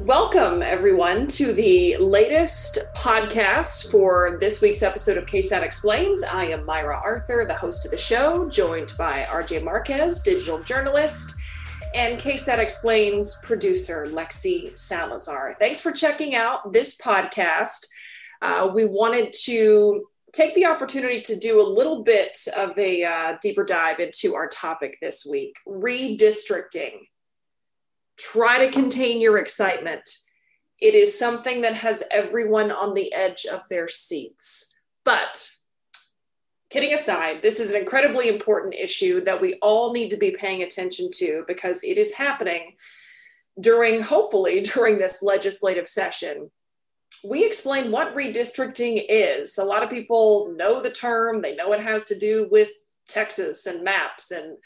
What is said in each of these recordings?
Welcome, everyone, to the latest podcast for this week's episode of KSAT Explains. I am Myra Arthur, the host of the show, joined by RJ Marquez, digital journalist, and KSAT Explains producer Lexi Salazar. Thanks for checking out this podcast. Uh, we wanted to take the opportunity to do a little bit of a uh, deeper dive into our topic this week redistricting try to contain your excitement. It is something that has everyone on the edge of their seats. But kidding aside, this is an incredibly important issue that we all need to be paying attention to because it is happening during, hopefully, during this legislative session. We explain what redistricting is. A lot of people know the term, they know it has to do with Texas and maps and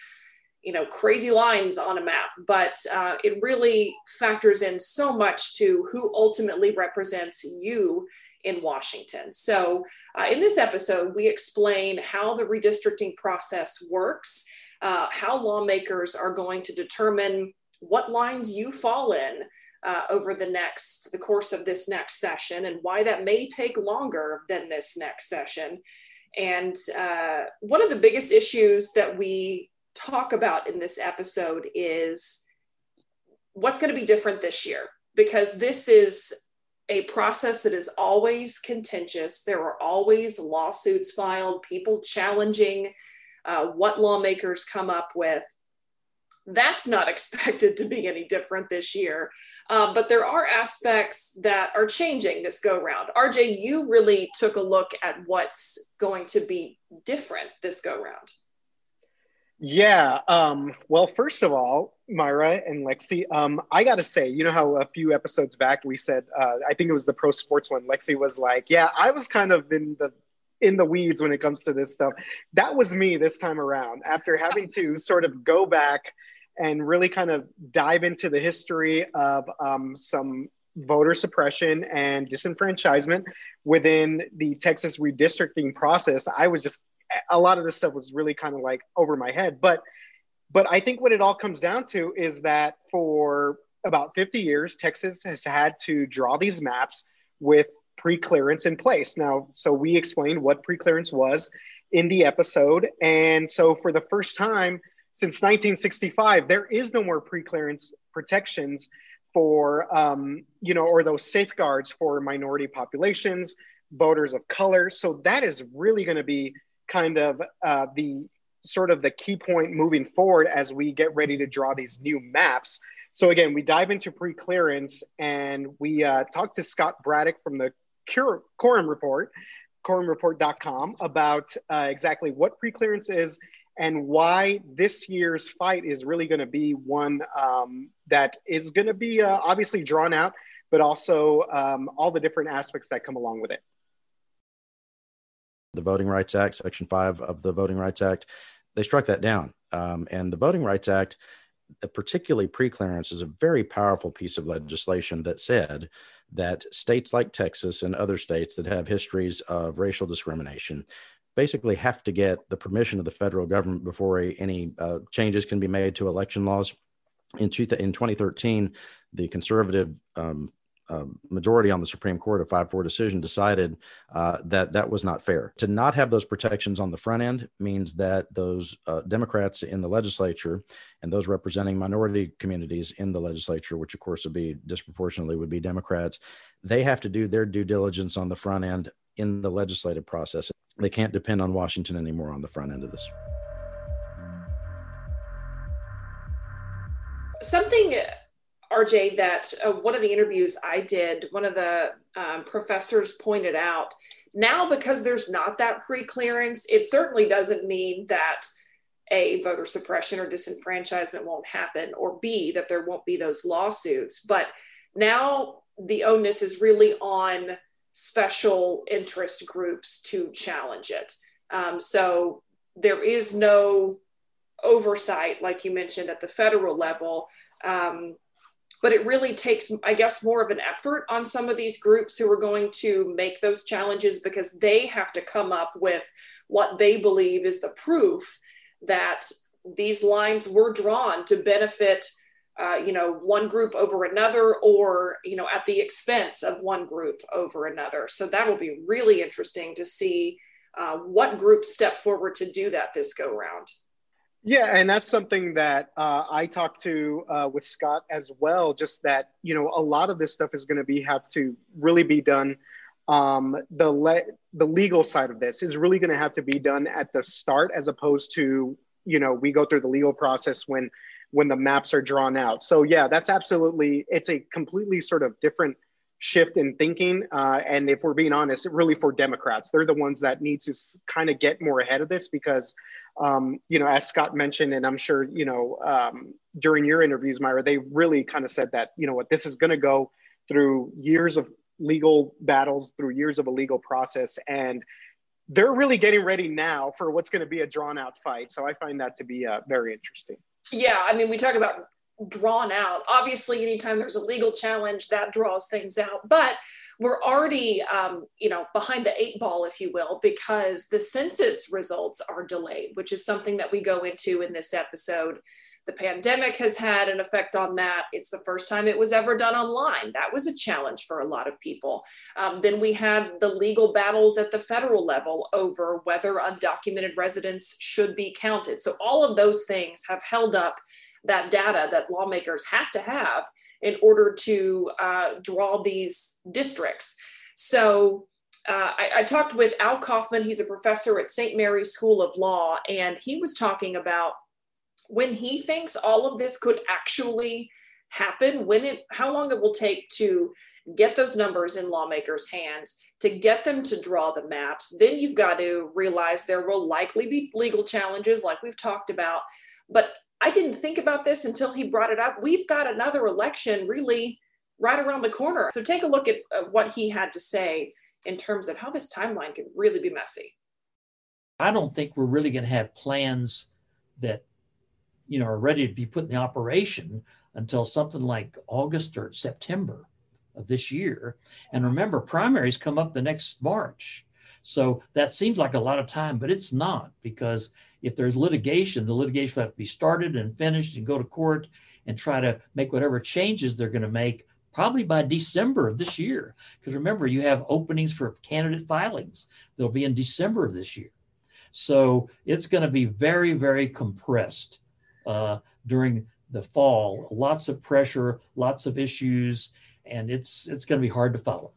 you know crazy lines on a map but uh, it really factors in so much to who ultimately represents you in washington. So uh, in this episode we explain how the redistricting process works uh, how lawmakers are going to determine what lines you fall in uh, over the next the course of this next session and why that may take longer than this next session. And uh, one of the biggest issues that we talk about in this episode is what's going to be different this year because this is a process that is always contentious. There are always lawsuits filed, people challenging uh, what lawmakers come up with. That's not expected to be any different this year. Uh, but there are aspects that are changing this go round. RJ, you really took a look at what's going to be different this go round. Yeah. Um, well, first of all, Myra and Lexi, um, I got to say, you know how a few episodes back we said, uh, I think it was the pro sports one. Lexi was like, "Yeah, I was kind of in the in the weeds when it comes to this stuff." That was me this time around. After having to sort of go back and really kind of dive into the history of um, some voter suppression and disenfranchisement within the Texas redistricting process, I was just a lot of this stuff was really kind of like over my head. But but I think what it all comes down to is that for about 50 years, Texas has had to draw these maps with pre-clearance in place. Now, so we explained what pre-clearance was in the episode. And so for the first time since 1965, there is no more pre-clearance protections for, um, you know, or those safeguards for minority populations, voters of color. So that is really going to be kind of uh, the sort of the key point moving forward as we get ready to draw these new maps. So again, we dive into pre-clearance and we uh, talk to Scott Braddock from the Quorum Report, quorumreport.com about uh, exactly what pre-clearance is and why this year's fight is really going to be one um, that is going to be uh, obviously drawn out, but also um, all the different aspects that come along with it the Voting Rights Act, Section 5 of the Voting Rights Act, they struck that down. Um, and the Voting Rights Act, particularly pre-clearance, is a very powerful piece of legislation that said that states like Texas and other states that have histories of racial discrimination basically have to get the permission of the federal government before any uh, changes can be made to election laws. In, two, in 2013, the conservative um, uh, majority on the Supreme Court, a 5 4 decision, decided uh, that that was not fair. To not have those protections on the front end means that those uh, Democrats in the legislature and those representing minority communities in the legislature, which of course would be disproportionately would be Democrats, they have to do their due diligence on the front end in the legislative process. They can't depend on Washington anymore on the front end of this. Something RJ, that uh, one of the interviews I did, one of the um, professors pointed out now because there's not that pre clearance, it certainly doesn't mean that A, voter suppression or disenfranchisement won't happen, or B, that there won't be those lawsuits. But now the onus is really on special interest groups to challenge it. Um, so there is no oversight, like you mentioned, at the federal level. Um, but it really takes i guess more of an effort on some of these groups who are going to make those challenges because they have to come up with what they believe is the proof that these lines were drawn to benefit uh, you know, one group over another or, you know, at the expense of one group over another. So that will be really interesting to see uh, what groups step forward to do that this go round. Yeah, and that's something that uh, I talked to uh, with Scott as well. Just that you know, a lot of this stuff is going to be have to really be done. Um, the le- the legal side of this is really going to have to be done at the start, as opposed to you know we go through the legal process when when the maps are drawn out. So yeah, that's absolutely it's a completely sort of different shift in thinking. Uh, and if we're being honest, really for Democrats, they're the ones that need to kind of get more ahead of this because, um, you know, as Scott mentioned, and I'm sure, you know, um, during your interviews, Myra, they really kind of said that, you know what, this is going to go through years of legal battles, through years of a legal process. And they're really getting ready now for what's going to be a drawn out fight. So I find that to be uh, very interesting. Yeah, I mean, we talk about drawn out. Obviously, anytime there's a legal challenge, that draws things out. But we're already, um, you know, behind the eight ball, if you will, because the census results are delayed, which is something that we go into in this episode. The pandemic has had an effect on that. It's the first time it was ever done online. That was a challenge for a lot of people. Um, then we had the legal battles at the federal level over whether undocumented residents should be counted. So, all of those things have held up that data that lawmakers have to have in order to uh, draw these districts. So uh, I, I, talked with Al Kauffman. He's a professor at St. Mary's School of Law, and he was talking about when he thinks all of this could actually happen, when it, how long it will take to get those numbers in lawmakers' hands, to get them to draw the maps. Then you've got to realize there will likely be legal challenges, like we've talked about. But I didn't think about this until he brought it up. We've got another election really right around the corner. So take a look at uh, what he had to say in terms of how this timeline could really be messy. I don't think we're really going to have plans that you know are ready to be put in operation until something like August or September of this year. And remember, primaries come up the next March. So that seems like a lot of time, but it's not because if there's litigation, the litigation will have to be started and finished and go to court and try to make whatever changes they're going to make probably by December of this year. Because remember, you have openings for candidate filings. They'll be in December of this year. So it's going to be very, very compressed uh, during the fall. Lots of pressure, lots of issues, and it's it's going to be hard to follow.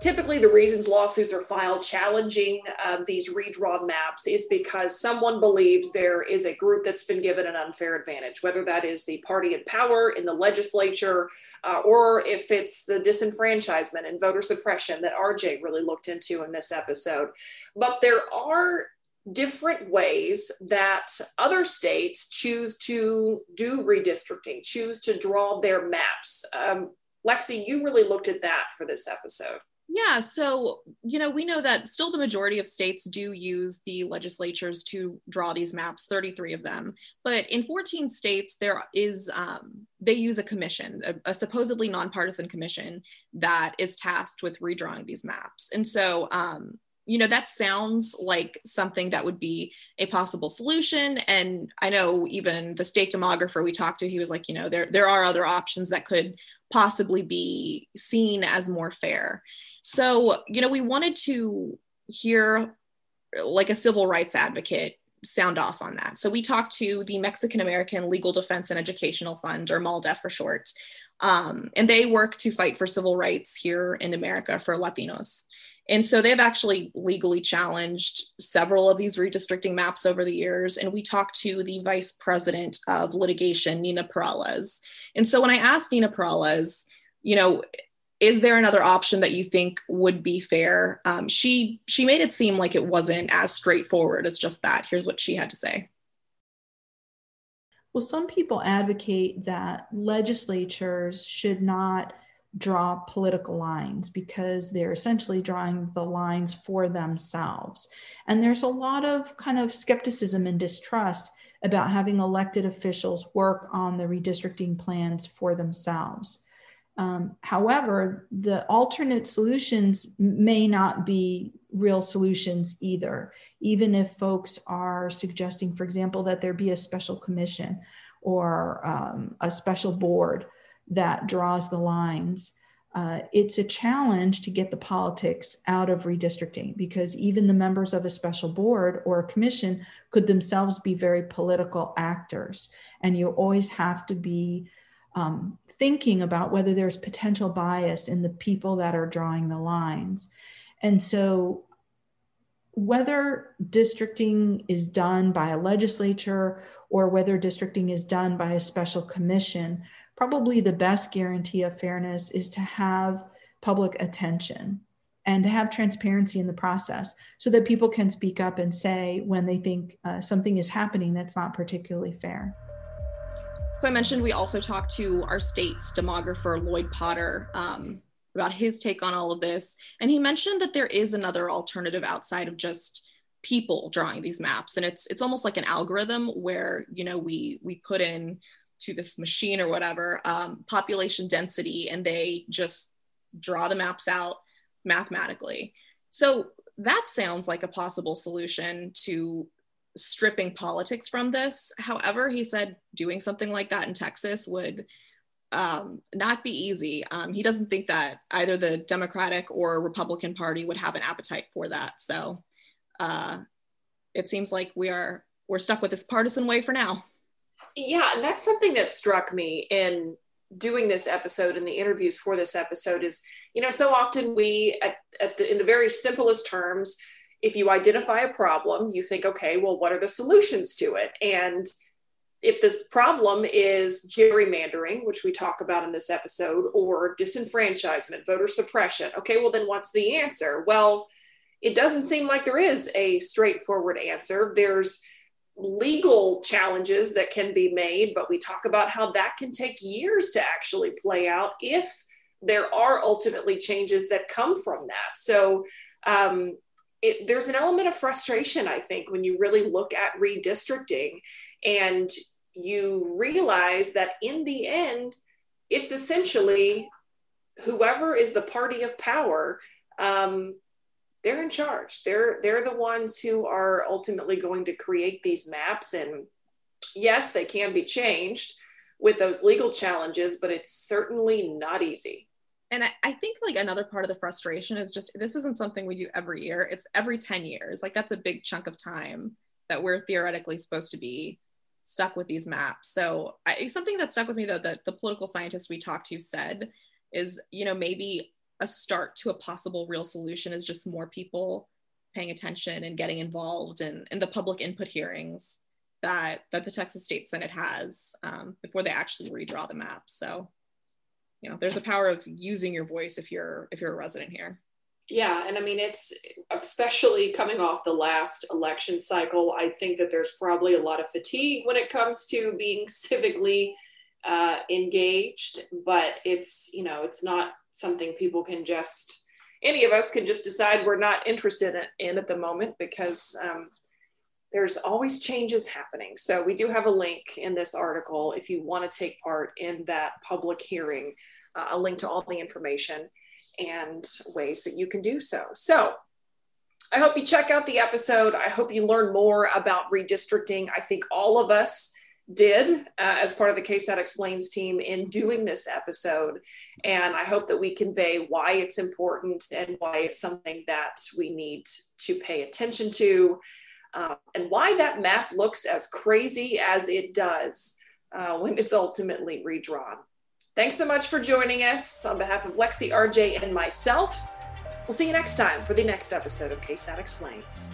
Typically the reasons lawsuits are filed challenging uh, these redrawn maps is because someone believes there is a group that's been given an unfair advantage whether that is the party in power in the legislature uh, or if it's the disenfranchisement and voter suppression that rj really looked into in this episode. But there are different ways that other states choose to do redistricting choose to draw their maps. Um, lexi you really looked at that for this episode yeah, so you know, we know that still the majority of states do use the legislatures to draw these maps, 33 of them. But in 14 states, there is um, they use a commission, a, a, supposedly nonpartisan commission that is tasked with redrawing these maps. And so um, you know that sounds like something that would be a possible solution and i know even the state demographer we talked to he was like you know there there are other options that could possibly be seen as more fair. So you know we wanted to hear like a civil rights advocate sound off on that. So we talked to the mexican american legal defense and educational fund or maldef for short. Um, and they work to fight for civil rights here in america for latinos and so they've actually legally challenged several of these redistricting maps over the years. And we talked to the vice president of litigation, Nina Perales. And so when I asked Nina Perales, you know, is there another option that you think would be fair? Um, she she made it seem like it wasn't as straightforward as just that. Here's what she had to say. Well, some people advocate that legislatures should not draw political lines because they're essentially drawing the lines for themselves. And there's a lot of kind of skepticism and distrust about having elected officials work on the redistricting plans for themselves. Um, however, the alternate solutions may not be real solutions either. Even if folks are suggesting, for example, that there be a special commission or um, a special board that draws the lines, uh, it's a challenge to get the politics out of redistricting because even the members of a special board or a commission could themselves be very political actors. And you always have to be um, thinking about whether there's potential bias in the people that are drawing the lines. And so, whether districting is done by a legislature or whether districting is done by a special commission, probably the best guarantee of fairness is to have public attention and to have transparency in the process so that people can speak up and say when they think uh, something is happening that's not particularly fair. So I mentioned we also talked to our state's demographer, Lloyd Potter, um, about his take on all of this. And he mentioned that there is another alternative outside of just people drawing these maps. And it's it's almost like an algorithm where, you know, we we put in to this machine or whatever, um, population density, and they just draw the maps out mathematically. So that sounds like a possible solution to stripping politics from this. However, he said doing something like that in Texas would um, not be easy. Um, he doesn't think that either the Democratic or Republican Party would have an appetite for that. So uh, it seems like we are we're stuck with this partisan way for now. Yeah, and that's something that struck me in doing this episode and the interviews for this episode is, you know, so often we at, at the in the very simplest terms if you identify a problem, you think, okay, well, what are the solutions to it? And if this problem is gerrymandering, which we talk about in this episode, or disenfranchisement, voter suppression, okay, well, then what's the answer? Well, it doesn't seem like there is a straightforward answer. There's legal challenges that can be made, but we talk about how that can take years to actually play out if there are ultimately changes that come from that. So, um, it, there's an element of frustration, I think, when you really look at redistricting and you realize that in the end, it's essentially whoever is the party of power. Um, they're in charge. They're they're the ones who are ultimately going to create these maps. And yes, they can be changed with those legal challenges, but it's certainly not easy and I, I, think like another part of the frustration is just this isn't something we do every year it's every 10 years like that's a big chunk of time that we're theoretically supposed to be stuck with these maps so I, something that stuck with me though that the political scientist we talked to said is you know maybe a start to a possible real solution is just more people paying attention and getting involved in, in the public input hearings that that the texas state senate has um, before they actually redraw the map. So you know there's a power of using your voice if you're if you're a resident here. Yeah and i mean it's especially coming off the last election cycle i think that there's probably a lot of fatigue when it comes to being civically uh, engaged but it's you know it's not something people can just any of us can just decide we're not interested in, at the moment because um, there's always changes happening. So we do have a link in this article if you want to take part in that public hearing, uh, a link to all the information and ways that you can do so. So I hope you check out the episode. I hope you learn more about redistricting. I think all of us did uh, as part of the KSAT Explains team in doing this episode. And I hope that we convey why it's important and why it's something that we need to pay attention to uh, and why that map looks as crazy as it does uh, when it's ultimately redrawn. Thanks so much for joining us on behalf of Lexi, RJ, and myself. We'll see you next time for the next episode of KSAT Explains.